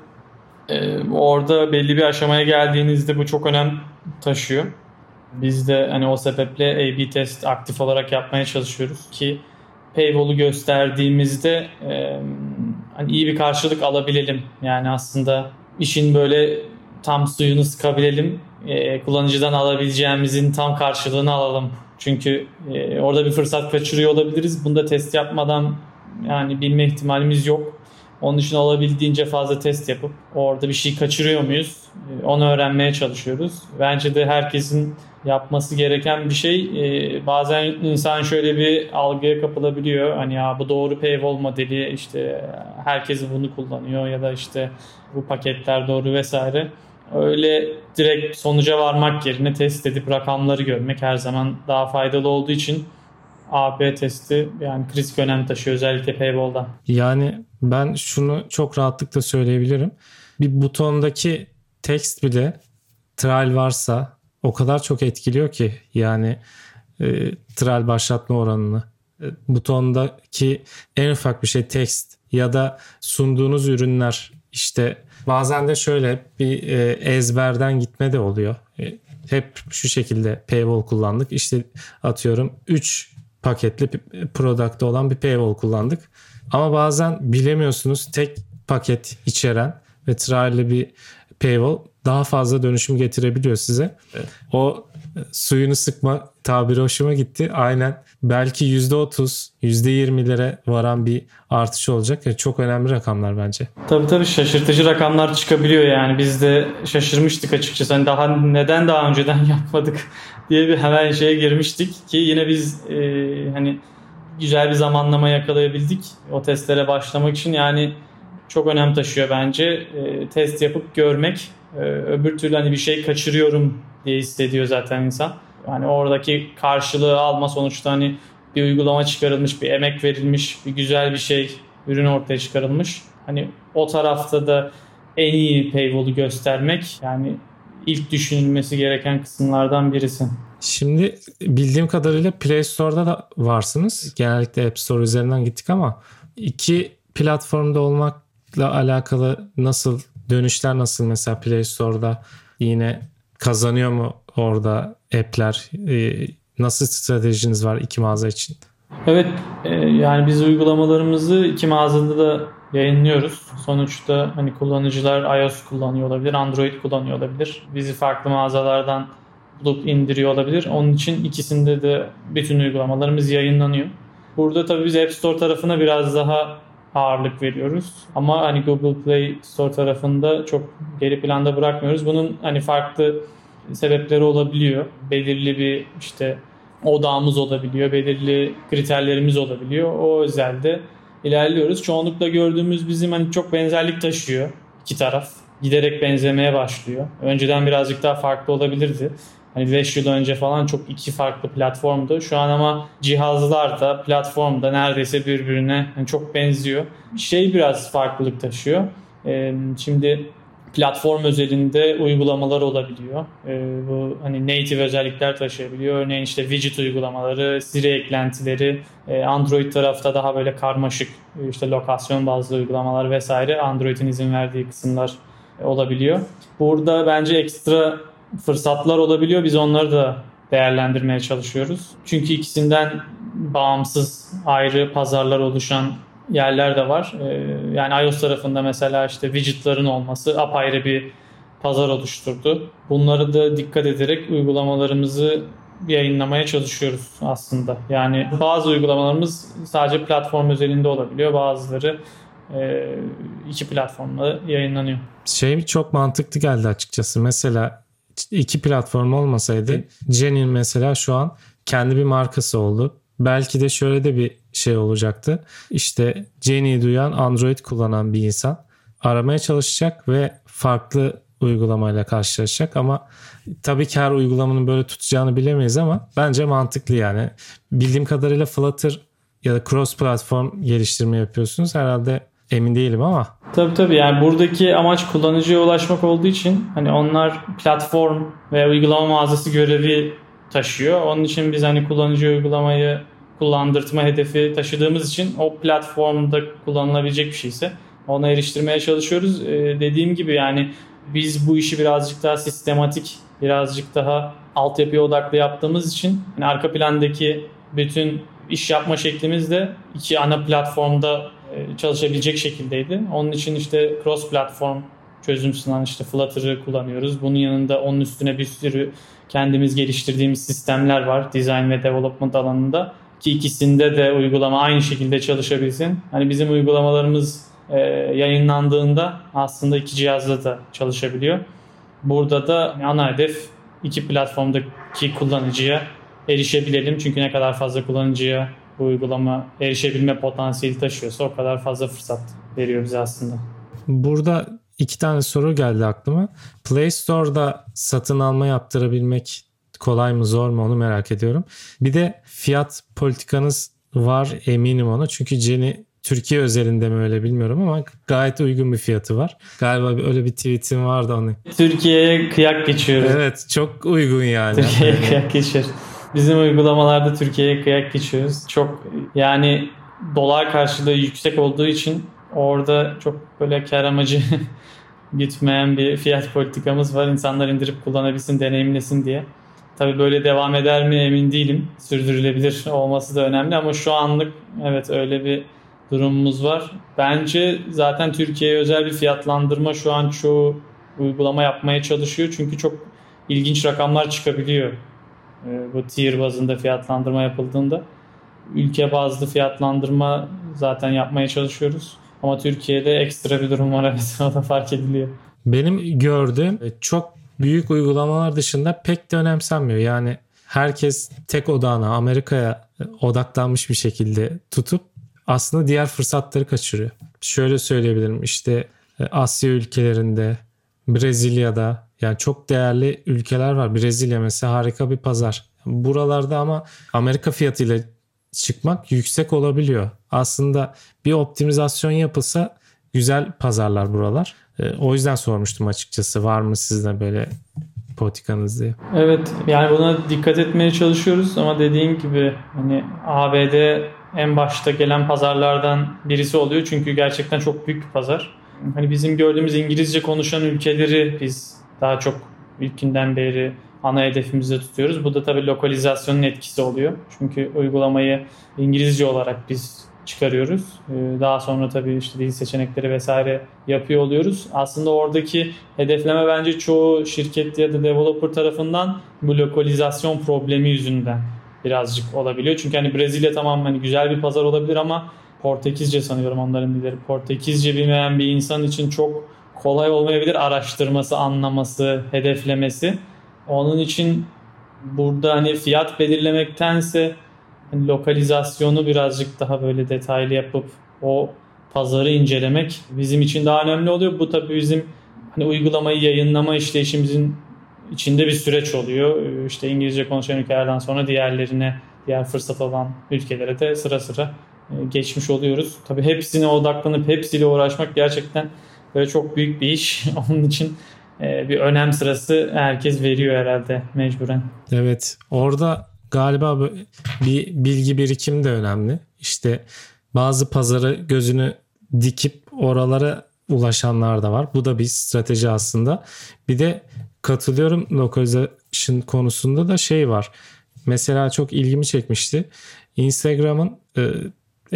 B: Ee, orada belli bir aşamaya geldiğinizde bu çok önem taşıyor. Biz de hani o sebeple A-B test aktif olarak yapmaya çalışıyoruz ki paywall'u gösterdiğimizde e, hani iyi bir karşılık alabilelim. Yani aslında işin böyle tam suyunu sıkabilelim. E, kullanıcıdan alabileceğimizin tam karşılığını alalım. Çünkü e, orada bir fırsat kaçırıyor olabiliriz. Bunda test yapmadan yani bilme ihtimalimiz yok. Onun için olabildiğince fazla test yapıp orada bir şey kaçırıyor muyuz? Ee, onu öğrenmeye çalışıyoruz. Bence de herkesin yapması gereken bir şey. Ee, bazen insan şöyle bir algıya kapılabiliyor. Hani ya bu doğru paywall modeli işte herkes bunu kullanıyor ya da işte bu paketler doğru vesaire. Öyle direkt sonuca varmak yerine test edip rakamları görmek her zaman daha faydalı olduğu için AB testi yani kritik önem taşıyor özellikle paywall'da.
A: Yani ben şunu çok rahatlıkla söyleyebilirim. Bir butondaki text bile trial varsa o kadar çok etkiliyor ki yani e, trial başlatma oranını. E, butondaki en ufak bir şey text ya da sunduğunuz ürünler işte bazen de şöyle bir e, ezberden gitme de oluyor. E, hep şu şekilde paywall kullandık. İşte atıyorum 3 paketli product'ta olan bir paywall kullandık. Ama bazen bilemiyorsunuz tek paket içeren ve trial'li bir paywall daha fazla dönüşüm getirebiliyor size. Evet. O e, suyunu sıkma tabiri hoşuma gitti. Aynen belki %30, %20'lere varan bir artış olacak. Yani çok önemli rakamlar bence.
B: Tabii tabii şaşırtıcı rakamlar çıkabiliyor yani. Biz de şaşırmıştık açıkçası. Hani daha neden daha önceden *laughs* yapmadık diye bir hemen şeye girmiştik ki yine biz e, hani güzel bir zamanlama yakalayabildik o testlere başlamak için. Yani çok önem taşıyor bence. E, test yapıp görmek. E, öbür türlü hani bir şey kaçırıyorum diye hissediyor zaten insan. Yani oradaki karşılığı alma sonuçta hani bir uygulama çıkarılmış, bir emek verilmiş, bir güzel bir şey, ürün ortaya çıkarılmış. Hani o tarafta da en iyi paywall'u göstermek yani ilk düşünülmesi gereken kısımlardan birisi.
A: Şimdi bildiğim kadarıyla Play Store'da da varsınız. Genellikle App Store üzerinden gittik ama iki platformda olmakla alakalı nasıl dönüşler nasıl mesela Play Store'da yine kazanıyor mu orada app'ler? Ee, nasıl stratejiniz var iki mağaza için?
B: Evet e, yani biz uygulamalarımızı iki mağazada da yayınlıyoruz. Sonuçta hani kullanıcılar iOS kullanıyor olabilir, Android kullanıyor olabilir. Bizi farklı mağazalardan bulup indiriyor olabilir. Onun için ikisinde de bütün uygulamalarımız yayınlanıyor. Burada tabii biz App Store tarafına biraz daha ağırlık veriyoruz. Ama hani Google Play Store tarafında çok geri planda bırakmıyoruz. Bunun hani farklı sebepleri olabiliyor. Belirli bir işte odağımız olabiliyor, belirli kriterlerimiz olabiliyor. O özelde ilerliyoruz. Çoğunlukla gördüğümüz bizim hani çok benzerlik taşıyor iki taraf. Giderek benzemeye başlıyor. Önceden birazcık daha farklı olabilirdi. Hani 5 yıl önce falan çok iki farklı platformdu. Şu an ama cihazlar da platform da neredeyse birbirine yani çok benziyor. Şey biraz farklılık taşıyor. Şimdi platform özelinde uygulamalar olabiliyor. Ee, bu hani native özellikler taşıyabiliyor. Örneğin işte widget uygulamaları, Siri eklentileri, e, Android tarafta daha böyle karmaşık işte lokasyon bazlı uygulamalar vesaire Android'in izin verdiği kısımlar olabiliyor. Burada bence ekstra fırsatlar olabiliyor. Biz onları da değerlendirmeye çalışıyoruz. Çünkü ikisinden bağımsız ayrı pazarlar oluşan yerler de var. Ee, yani iOS tarafında mesela işte widgetların olması apayrı bir pazar oluşturdu. Bunları da dikkat ederek uygulamalarımızı yayınlamaya çalışıyoruz aslında. Yani bazı uygulamalarımız sadece platform özelinde olabiliyor. Bazıları e, iki platformda yayınlanıyor.
A: Şey çok mantıklı geldi açıkçası. Mesela iki platform olmasaydı Jenny'in mesela şu an kendi bir markası oldu. Belki de şöyle de bir şey olacaktı. İşte Jenny'i duyan Android kullanan bir insan aramaya çalışacak ve farklı uygulamayla karşılaşacak ama tabii ki her uygulamanın böyle tutacağını bilemeyiz ama bence mantıklı yani. Bildiğim kadarıyla Flutter ya da cross platform geliştirme yapıyorsunuz. Herhalde emin değilim ama.
B: Tabii tabii yani buradaki amaç kullanıcıya ulaşmak olduğu için hani onlar platform ve uygulama mağazası görevi taşıyor. Onun için biz hani kullanıcı uygulamayı kullandırtma hedefi taşıdığımız için o platformda kullanılabilecek bir şeyse ona eriştirmeye çalışıyoruz. Ee, dediğim gibi yani biz bu işi birazcık daha sistematik, birazcık daha altyapıya odaklı yaptığımız için yani arka plandaki bütün iş yapma şeklimiz de iki ana platformda e, çalışabilecek şekildeydi. Onun için işte cross platform çözüm sunan işte Flutter'ı kullanıyoruz. Bunun yanında onun üstüne bir sürü kendimiz geliştirdiğimiz sistemler var design ve development alanında ki ikisinde de uygulama aynı şekilde çalışabilsin. Hani bizim uygulamalarımız e, yayınlandığında aslında iki cihazda da çalışabiliyor. Burada da ana hedef iki platformdaki kullanıcıya erişebilelim. Çünkü ne kadar fazla kullanıcıya bu uygulama erişebilme potansiyeli taşıyorsa o kadar fazla fırsat veriyor bize aslında.
A: Burada iki tane soru geldi aklıma. Play Store'da satın alma yaptırabilmek kolay mı zor mu onu merak ediyorum. Bir de fiyat politikanız var eminim ona. Çünkü Jenny Türkiye özelinde mi öyle bilmiyorum ama gayet uygun bir fiyatı var. Galiba öyle bir tweetim vardı onu.
B: Türkiye'ye kıyak geçiyoruz.
A: Evet çok uygun yani.
B: Türkiye'ye kıyak geçiyoruz. Bizim uygulamalarda Türkiye'ye kıyak geçiyoruz. Çok yani dolar karşılığı yüksek olduğu için orada çok böyle kar amacı *laughs* gitmeyen bir fiyat politikamız var. İnsanlar indirip kullanabilsin, deneyimlesin diye. Tabii böyle devam eder mi emin değilim. Sürdürülebilir olması da önemli ama şu anlık evet öyle bir durumumuz var. Bence zaten Türkiye'ye özel bir fiyatlandırma şu an çoğu uygulama yapmaya çalışıyor. Çünkü çok ilginç rakamlar çıkabiliyor. Ee, bu tier bazında fiyatlandırma yapıldığında. Ülke bazlı fiyatlandırma zaten yapmaya çalışıyoruz. Ama Türkiye'de ekstra bir durum var evet *laughs* o da fark ediliyor.
A: Benim gördüğüm çok büyük uygulamalar dışında pek de önemsenmiyor. Yani herkes tek odağına Amerika'ya odaklanmış bir şekilde tutup aslında diğer fırsatları kaçırıyor. Şöyle söyleyebilirim işte e, Asya ülkelerinde, Brezilya'da yani çok değerli ülkeler var. Brezilya mesela harika bir pazar. Buralarda ama Amerika fiyatıyla çıkmak yüksek olabiliyor. Aslında bir optimizasyon yapılsa güzel pazarlar buralar. E, o yüzden sormuştum açıkçası var mı sizde böyle politikanız diye.
B: Evet yani buna dikkat etmeye çalışıyoruz ama dediğin gibi hani ABD en başta gelen pazarlardan birisi oluyor çünkü gerçekten çok büyük bir pazar. Hani bizim gördüğümüz İngilizce konuşan ülkeleri biz daha çok ilkinden beri ana hedefimizde tutuyoruz. Bu da tabii lokalizasyonun etkisi oluyor. Çünkü uygulamayı İngilizce olarak biz çıkarıyoruz. Ee, daha sonra tabii işte dil seçenekleri vesaire yapıyor oluyoruz. Aslında oradaki hedefleme bence çoğu şirket ya da developer tarafından bu lokalizasyon problemi yüzünden birazcık olabiliyor. Çünkü hani Brezilya tamam hani güzel bir pazar olabilir ama Portekizce sanıyorum onların dilleri. Portekizce bilmeyen bir insan için çok kolay olmayabilir araştırması, anlaması, hedeflemesi. Onun için burada hani fiyat belirlemektense hani lokalizasyonu birazcık daha böyle detaylı yapıp o pazarı incelemek bizim için daha önemli oluyor. Bu tabii bizim hani uygulamayı yayınlama işleyişimizin içinde bir süreç oluyor. İşte İngilizce konuşan ülkelerden sonra diğerlerine, diğer fırsat olan ülkelere de sıra sıra e, geçmiş oluyoruz. Tabii hepsine odaklanıp hepsiyle uğraşmak gerçekten böyle çok büyük bir iş. *laughs* Onun için e, bir önem sırası herkes veriyor herhalde mecburen.
A: Evet orada galiba bir bilgi birikim de önemli. İşte bazı pazarı gözünü dikip oralara ulaşanlar da var. Bu da bir strateji aslında. Bir de katılıyorum lokalizasyon konusunda da şey var. Mesela çok ilgimi çekmişti. Instagram'ın e,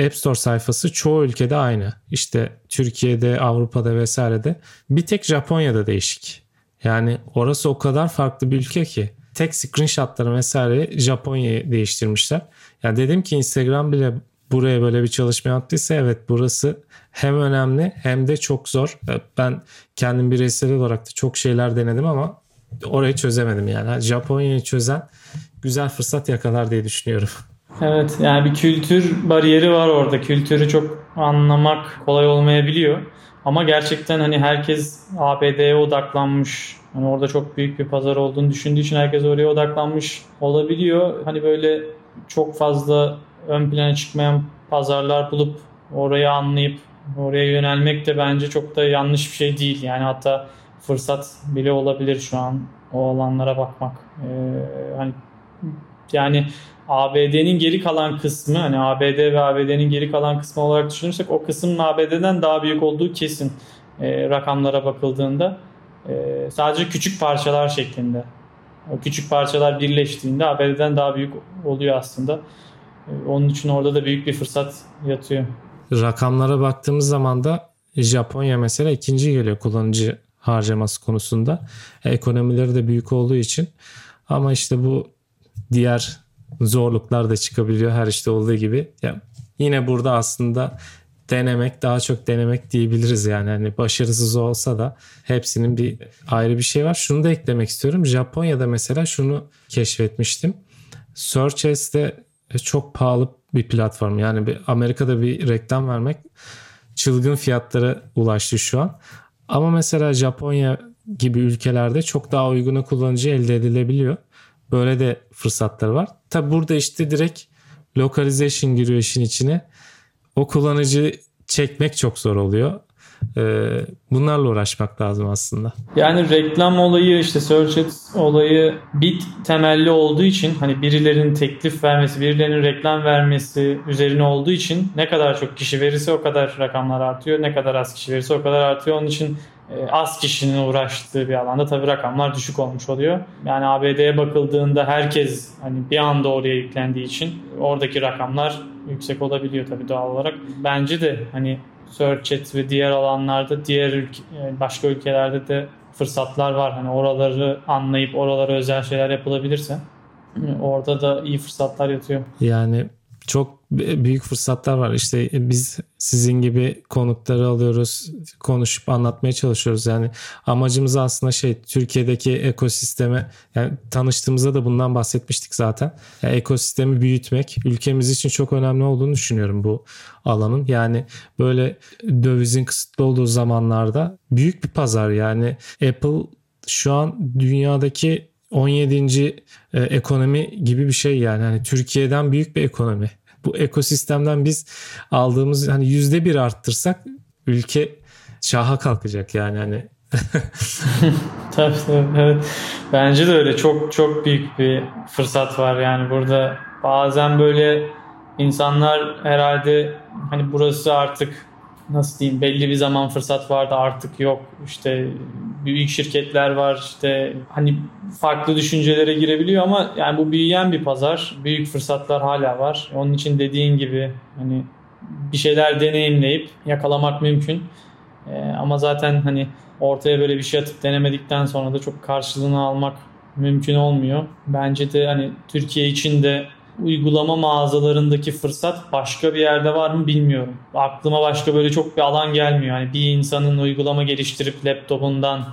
A: App Store sayfası çoğu ülkede aynı. İşte Türkiye'de, Avrupa'da vesairede. Bir tek Japonya'da değişik. Yani orası o kadar farklı bir ülke ki. Tek screenshotları vesaire Japonya'yı değiştirmişler. Yani dedim ki Instagram bile buraya böyle bir çalışma yaptıysa evet burası hem önemli hem de çok zor. Ben kendim bireysel olarak da çok şeyler denedim ama orayı çözemedim yani. Japonya'yı çözen güzel fırsat yakalar diye düşünüyorum.
B: Evet yani bir kültür bariyeri var orada. Kültürü çok anlamak kolay olmayabiliyor. Ama gerçekten hani herkes ABD'ye odaklanmış. Hani orada çok büyük bir pazar olduğunu düşündüğü için herkes oraya odaklanmış olabiliyor. Hani böyle çok fazla ön plana çıkmayan pazarlar bulup orayı anlayıp oraya yönelmek de bence çok da yanlış bir şey değil. Yani hatta fırsat bile olabilir şu an o alanlara bakmak. Ee, hani yani ABD'nin geri kalan kısmı hani ABD ve ABD'nin geri kalan kısmı olarak düşünürsek o kısmın ABD'den daha büyük olduğu kesin e, rakamlara bakıldığında e, sadece küçük parçalar şeklinde o küçük parçalar birleştiğinde ABD'den daha büyük oluyor aslında. E, onun için orada da büyük bir fırsat yatıyor.
A: Rakamlara baktığımız zaman da Japonya mesela ikinci geliyor kullanıcı harcaması konusunda. Ekonomileri de büyük olduğu için. Ama işte bu diğer zorluklar da çıkabiliyor her işte olduğu gibi. Ya yine burada aslında denemek daha çok denemek diyebiliriz yani hani başarısız olsa da hepsinin bir ayrı bir şey var. Şunu da eklemek istiyorum. Japonya'da mesela şunu keşfetmiştim. Search Ads'te çok pahalı bir platform. Yani bir Amerika'da bir reklam vermek çılgın fiyatlara ulaştı şu an. Ama mesela Japonya gibi ülkelerde çok daha uyguna kullanıcı elde edilebiliyor. Böyle de fırsatları var. Tabi burada işte direkt localization giriyor işin içine. o kullanıcı çekmek çok zor oluyor. Ee, bunlarla uğraşmak lazım aslında.
B: Yani reklam olayı işte search ads olayı bit temelli olduğu için hani birilerinin teklif vermesi, birilerinin reklam vermesi üzerine olduğu için ne kadar çok kişi verirse o kadar rakamlar artıyor. Ne kadar az kişi verirse o kadar artıyor. Onun için az kişinin uğraştığı bir alanda tabii rakamlar düşük olmuş oluyor. Yani ABD'ye bakıldığında herkes hani bir anda oraya yüklendiği için oradaki rakamlar yüksek olabiliyor tabii doğal olarak. Bence de hani Search Chat ve diğer alanlarda diğer ülke, e, başka ülkelerde de fırsatlar var. Hani oraları anlayıp oralara özel şeyler yapılabilirse e, orada da iyi fırsatlar yatıyor.
A: Yani çok büyük fırsatlar var. İşte biz sizin gibi konukları alıyoruz, konuşup anlatmaya çalışıyoruz. Yani amacımız aslında şey Türkiye'deki ekosisteme yani tanıştığımızda da bundan bahsetmiştik zaten. Yani ekosistemi büyütmek ülkemiz için çok önemli olduğunu düşünüyorum bu alanın. Yani böyle dövizin kısıtlı olduğu zamanlarda büyük bir pazar yani Apple şu an dünyadaki 17. E, ekonomi gibi bir şey yani. Hani Türkiye'den büyük bir ekonomi. Bu ekosistemden biz aldığımız hani yüzde bir arttırsak ülke şaha kalkacak yani hani. *laughs*
B: tabii tabii evet. Bence de öyle çok çok büyük bir fırsat var yani burada bazen böyle insanlar herhalde hani burası artık nasıl diyeyim belli bir zaman fırsat vardı artık yok. İşte büyük şirketler var işte hani farklı düşüncelere girebiliyor ama yani bu büyüyen bir pazar büyük fırsatlar hala var. Onun için dediğin gibi hani bir şeyler deneyimleyip yakalamak mümkün. Ee, ama zaten hani ortaya böyle bir şey atıp denemedikten sonra da çok karşılığını almak mümkün olmuyor. Bence de hani Türkiye için de uygulama mağazalarındaki fırsat başka bir yerde var mı bilmiyorum. Aklıma başka böyle çok bir alan gelmiyor. Yani bir insanın uygulama geliştirip laptopundan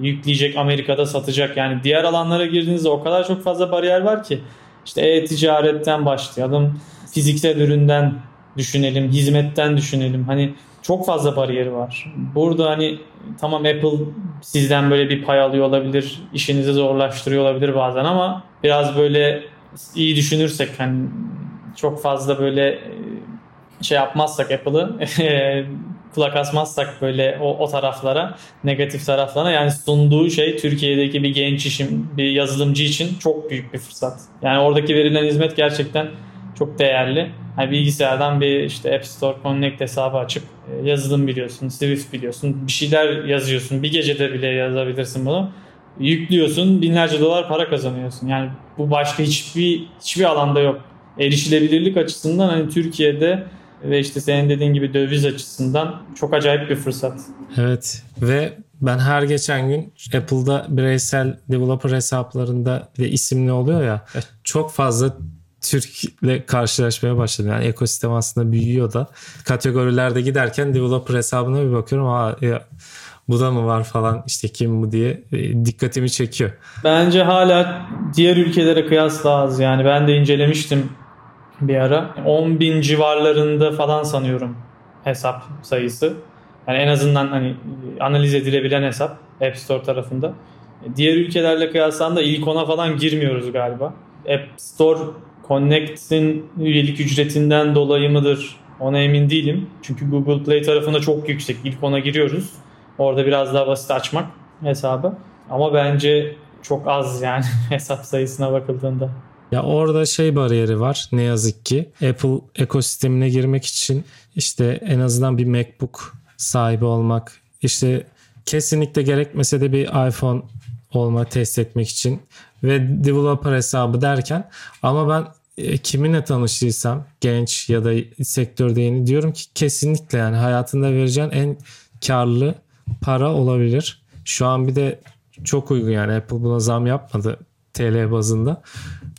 B: yükleyecek Amerika'da satacak. Yani diğer alanlara girdiğinizde o kadar çok fazla bariyer var ki. İşte e-ticaretten başlayalım. Fiziksel üründen düşünelim, hizmetten düşünelim. Hani çok fazla bariyeri var. Burada hani tamam Apple sizden böyle bir pay alıyor olabilir, işinizi zorlaştırıyor olabilir bazen ama biraz böyle iyi düşünürsek hani çok fazla böyle e, şey yapmazsak Apple'ı *laughs* kulak asmazsak böyle o, o taraflara negatif taraflara yani sunduğu şey Türkiye'deki bir genç işim bir yazılımcı için çok büyük bir fırsat. Yani oradaki verilen hizmet gerçekten çok değerli. Yani bilgisayardan bir işte App Store Connect hesabı açıp e, yazılım biliyorsun, Swift biliyorsun, bir şeyler yazıyorsun. Bir gecede bile yazabilirsin bunu yüklüyorsun binlerce dolar para kazanıyorsun. Yani bu başka hiçbir hiçbir alanda yok. Erişilebilirlik açısından hani Türkiye'de ve işte senin dediğin gibi döviz açısından çok acayip bir fırsat.
A: Evet ve ben her geçen gün Apple'da bireysel developer hesaplarında ve isimli oluyor ya çok fazla Türk'le karşılaşmaya başladım. Yani ekosistem aslında büyüyor da. Kategorilerde giderken developer hesabına bir bakıyorum. Aa, ya, bu da mı var falan işte kim bu diye e, dikkatimi çekiyor.
B: Bence hala diğer ülkelere kıyasla az yani ben de incelemiştim bir ara. 10 bin civarlarında falan sanıyorum hesap sayısı. Yani en azından hani analiz edilebilen hesap App Store tarafında. Diğer ülkelerle kıyaslandığında ilk ona falan girmiyoruz galiba. App Store Connect'in üyelik ücretinden dolayı mıdır ona emin değilim. Çünkü Google Play tarafında çok yüksek. İlk ona giriyoruz. Orada biraz daha basit açmak hesabı. Ama bence çok az yani *laughs* hesap sayısına bakıldığında.
A: Ya orada şey bariyeri var ne yazık ki. Apple ekosistemine girmek için işte en azından bir MacBook sahibi olmak, işte kesinlikle gerekmese de bir iPhone olma test etmek için ve developer hesabı derken ama ben e, kiminle tanıştıysam genç ya da sektörde yeni diyorum ki kesinlikle yani hayatında vereceğin en karlı para olabilir. Şu an bir de çok uygun yani Apple buna zam yapmadı TL bazında.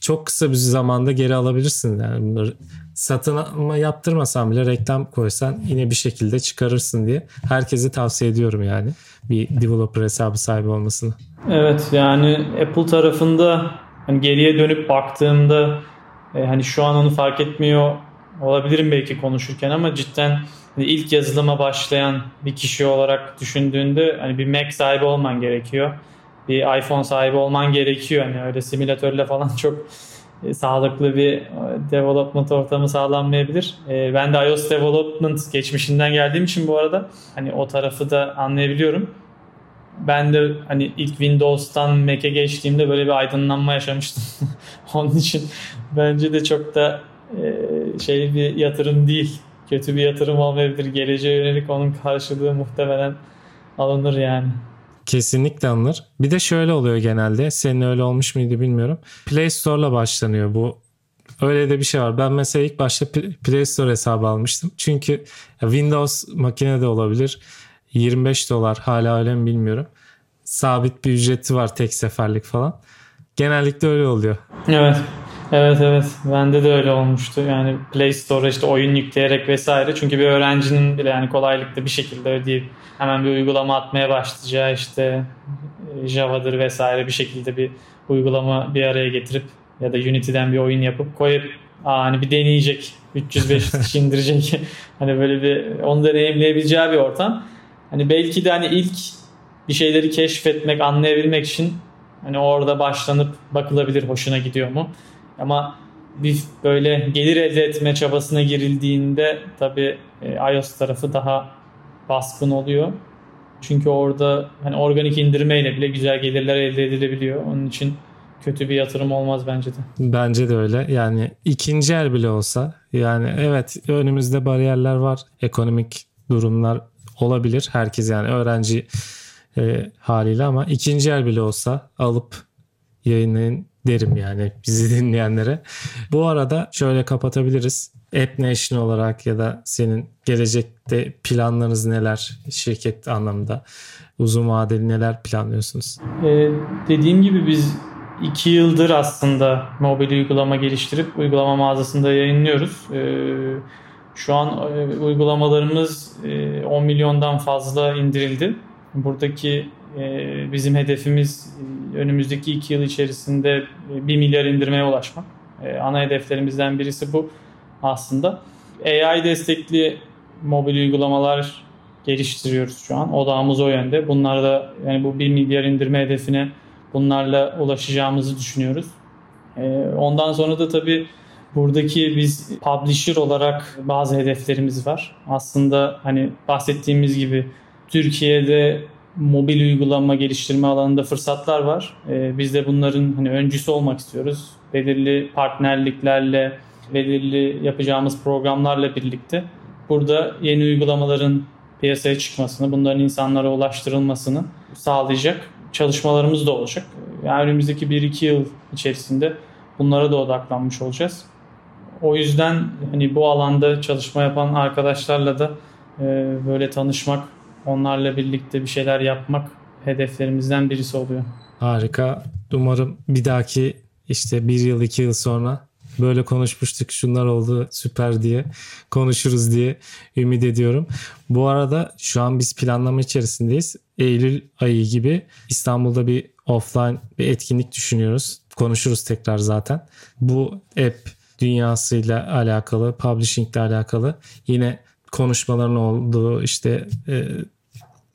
A: Çok kısa bir zamanda geri alabilirsin yani satın alma yaptırmasan bile reklam koysan yine bir şekilde çıkarırsın diye herkese tavsiye ediyorum yani bir developer hesabı sahibi olmasını.
B: Evet yani Apple tarafında hani geriye dönüp baktığımda e, hani şu an onu fark etmiyor olabilirim belki konuşurken ama cidden hani ilk yazılıma başlayan bir kişi olarak düşündüğünde hani bir Mac sahibi olman gerekiyor. Bir iPhone sahibi olman gerekiyor. Hani öyle simülatörle falan *laughs* çok e, sağlıklı bir e, development ortamı sağlanmayabilir. E, ben de iOS development geçmişinden geldiğim için bu arada hani o tarafı da anlayabiliyorum. Ben de hani ilk Windows'tan Mac'e geçtiğimde böyle bir aydınlanma yaşamıştım. *laughs* Onun için bence de çok da şey bir yatırım değil. Kötü bir yatırım olmayabilir. Geleceğe yönelik onun karşılığı muhtemelen alınır yani.
A: Kesinlikle alınır. Bir de şöyle oluyor genelde. Senin öyle olmuş muydu bilmiyorum. Play Store'la başlanıyor bu. Öyle de bir şey var. Ben mesela ilk başta Play Store hesabı almıştım. Çünkü Windows makinede olabilir. 25 dolar hala öyle mi bilmiyorum. Sabit bir ücreti var tek seferlik falan. Genellikle öyle oluyor.
B: Evet. Evet evet bende de öyle olmuştu. Yani Play Store'a işte oyun yükleyerek vesaire. Çünkü bir öğrencinin bile yani kolaylıkla bir şekilde ödeyip hemen bir uygulama atmaya başlayacağı işte Java'dır vesaire bir şekilde bir uygulama bir araya getirip ya da Unity'den bir oyun yapıp koyup Aa, hani bir deneyecek 300-500 *laughs* kişi indirecek hani böyle bir onu deneyimleyebileceği bir ortam. Hani belki de hani ilk bir şeyleri keşfetmek, anlayabilmek için hani orada başlanıp bakılabilir hoşuna gidiyor mu? Ama bir böyle gelir elde etme çabasına girildiğinde tabii e, iOS tarafı daha baskın oluyor. Çünkü orada hani organik indirmeyle bile güzel gelirler elde edilebiliyor. Onun için kötü bir yatırım olmaz bence de.
A: Bence de öyle. Yani ikinci el bile olsa yani evet önümüzde bariyerler var. Ekonomik durumlar olabilir. Herkes yani öğrenci e, haliyle ama ikinci el bile olsa alıp yayınlayın derim yani bizi *laughs* dinleyenlere. Bu arada şöyle kapatabiliriz. App Nation olarak ya da senin gelecekte planlarınız neler şirket anlamında uzun vadeli neler planlıyorsunuz?
B: Ee, dediğim gibi biz iki yıldır aslında mobil uygulama geliştirip uygulama mağazasında yayınlıyoruz. Ee, şu an e, uygulamalarımız e, 10 milyondan fazla indirildi. Buradaki bizim hedefimiz e, önümüzdeki iki yıl içerisinde 1 milyar indirmeye ulaşmak. E, ana hedeflerimizden birisi bu aslında. AI destekli mobil uygulamalar geliştiriyoruz şu an. Odağımız o yönde. Bunlarla yani bu 1 milyar indirme hedefine bunlarla ulaşacağımızı düşünüyoruz. Ondan sonra da tabii buradaki biz publisher olarak bazı hedeflerimiz var. Aslında hani bahsettiğimiz gibi Türkiye'de mobil uygulama geliştirme alanında fırsatlar var. Ee, biz de bunların hani öncüsü olmak istiyoruz. Belirli partnerliklerle, belirli yapacağımız programlarla birlikte burada yeni uygulamaların piyasaya çıkmasını, bunların insanlara ulaştırılmasını sağlayacak çalışmalarımız da olacak. Yani önümüzdeki 1-2 yıl içerisinde bunlara da odaklanmış olacağız. O yüzden hani bu alanda çalışma yapan arkadaşlarla da e, böyle tanışmak onlarla birlikte bir şeyler yapmak hedeflerimizden birisi oluyor.
A: Harika. Umarım bir dahaki işte bir yıl iki yıl sonra böyle konuşmuştuk şunlar oldu süper diye konuşuruz diye ümit ediyorum. Bu arada şu an biz planlama içerisindeyiz. Eylül ayı gibi İstanbul'da bir offline bir etkinlik düşünüyoruz. Konuşuruz tekrar zaten. Bu app dünyasıyla alakalı, publishing ile alakalı yine konuşmaların olduğu işte e,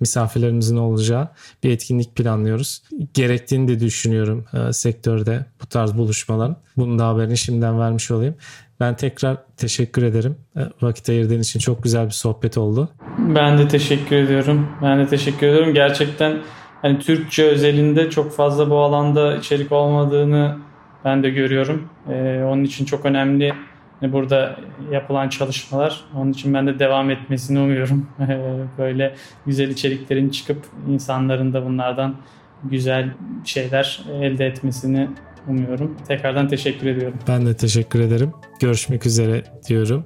A: misafirlerimizin olacağı bir etkinlik planlıyoruz. Gerektiğini de düşünüyorum e, sektörde bu tarz buluşmaların. Bunun da haberini şimdiden vermiş olayım. Ben tekrar teşekkür ederim. E, vakit ayırdığın için çok güzel bir sohbet oldu.
B: Ben de teşekkür ediyorum. Ben de teşekkür ediyorum. Gerçekten hani Türkçe özelinde çok fazla bu alanda içerik olmadığını ben de görüyorum. Ee, onun için çok önemli burada yapılan çalışmalar. Onun için ben de devam etmesini umuyorum. *laughs* Böyle güzel içeriklerin çıkıp insanların da bunlardan güzel şeyler elde etmesini umuyorum. Tekrardan teşekkür ediyorum.
A: Ben de teşekkür ederim. Görüşmek üzere diyorum.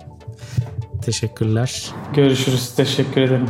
A: Teşekkürler.
B: Görüşürüz. Teşekkür ederim.